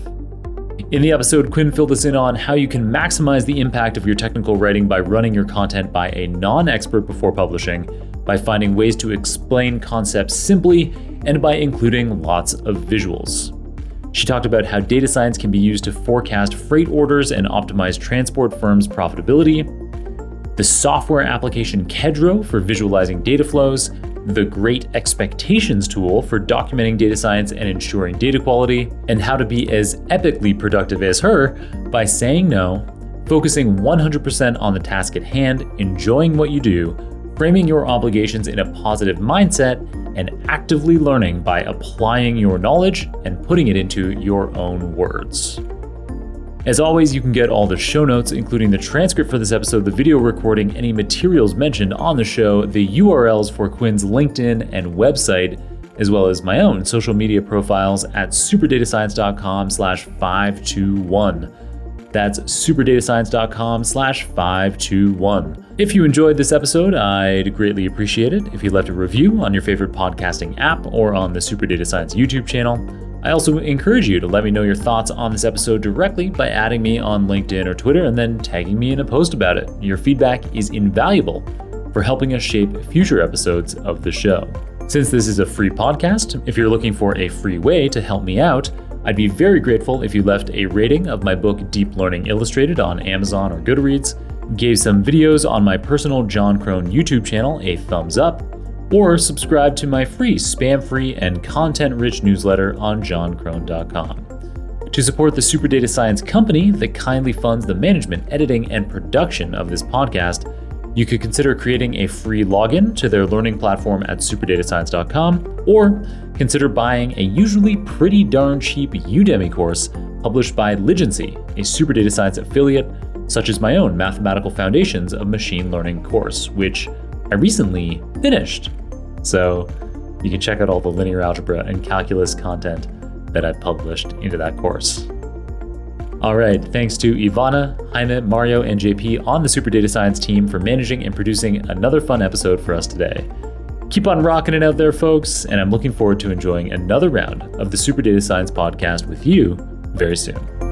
In the episode, Khuyen filled us in on how you can maximize the impact of your technical writing by running your content by a non expert before publishing, by finding ways to explain concepts simply, and by including lots of visuals. She talked about how data science can be used to forecast freight orders and optimize transport firms' profitability. the software application Kedro for visualizing data flows, the Great Expectations tool for documenting data science and ensuring data quality, and how to be as epically productive as her by saying no, focusing 100% on the task at hand, enjoying what you do, framing your obligations in a positive mindset, and actively learning by applying your knowledge and putting it into your own words. As always, you can get all the show notes, including the transcript for this episode, the video recording, any materials mentioned on the show, the URLs for Khuyen's LinkedIn and website, as well as my own social media profiles at superdatascience.com slash 521. That's superdatascience.com slash 521. If you enjoyed this episode, I'd greatly appreciate it if you left a review on your favorite podcasting app or on the Super Data Science YouTube channel. I also encourage you to let me know your thoughts on this episode directly by adding me on LinkedIn or Twitter and then tagging me in a post about it. Your feedback is invaluable for helping us shape future episodes of the show. Since this is a free podcast, if you're looking for a free way to help me out, I'd be very grateful if you left a rating of my book Deep Learning Illustrated on Amazon or Goodreads, gave some videos on my personal Jon Krohn YouTube channel a thumbs up, or subscribe to my free, spam free, and content rich newsletter on jonkrohn.com. To support the Super Data Science Company that kindly funds the management, editing, and production of this podcast, you could consider creating a free login to their learning platform at superdatascience.com, or consider buying a usually pretty darn cheap Udemy course published by Ligency, a Super Data Science affiliate, such as my own Mathematical Foundations of Machine Learning course, which I recently finished. So you can check out all the linear algebra and calculus content that I published into that course. All right, thanks to Ivana, Jaime, Mario, and JP on the Super Data Science team for managing and producing another fun episode for us today. Keep on rocking it out there, folks, and I'm looking forward to enjoying another round of the Super Data Science podcast with you very soon.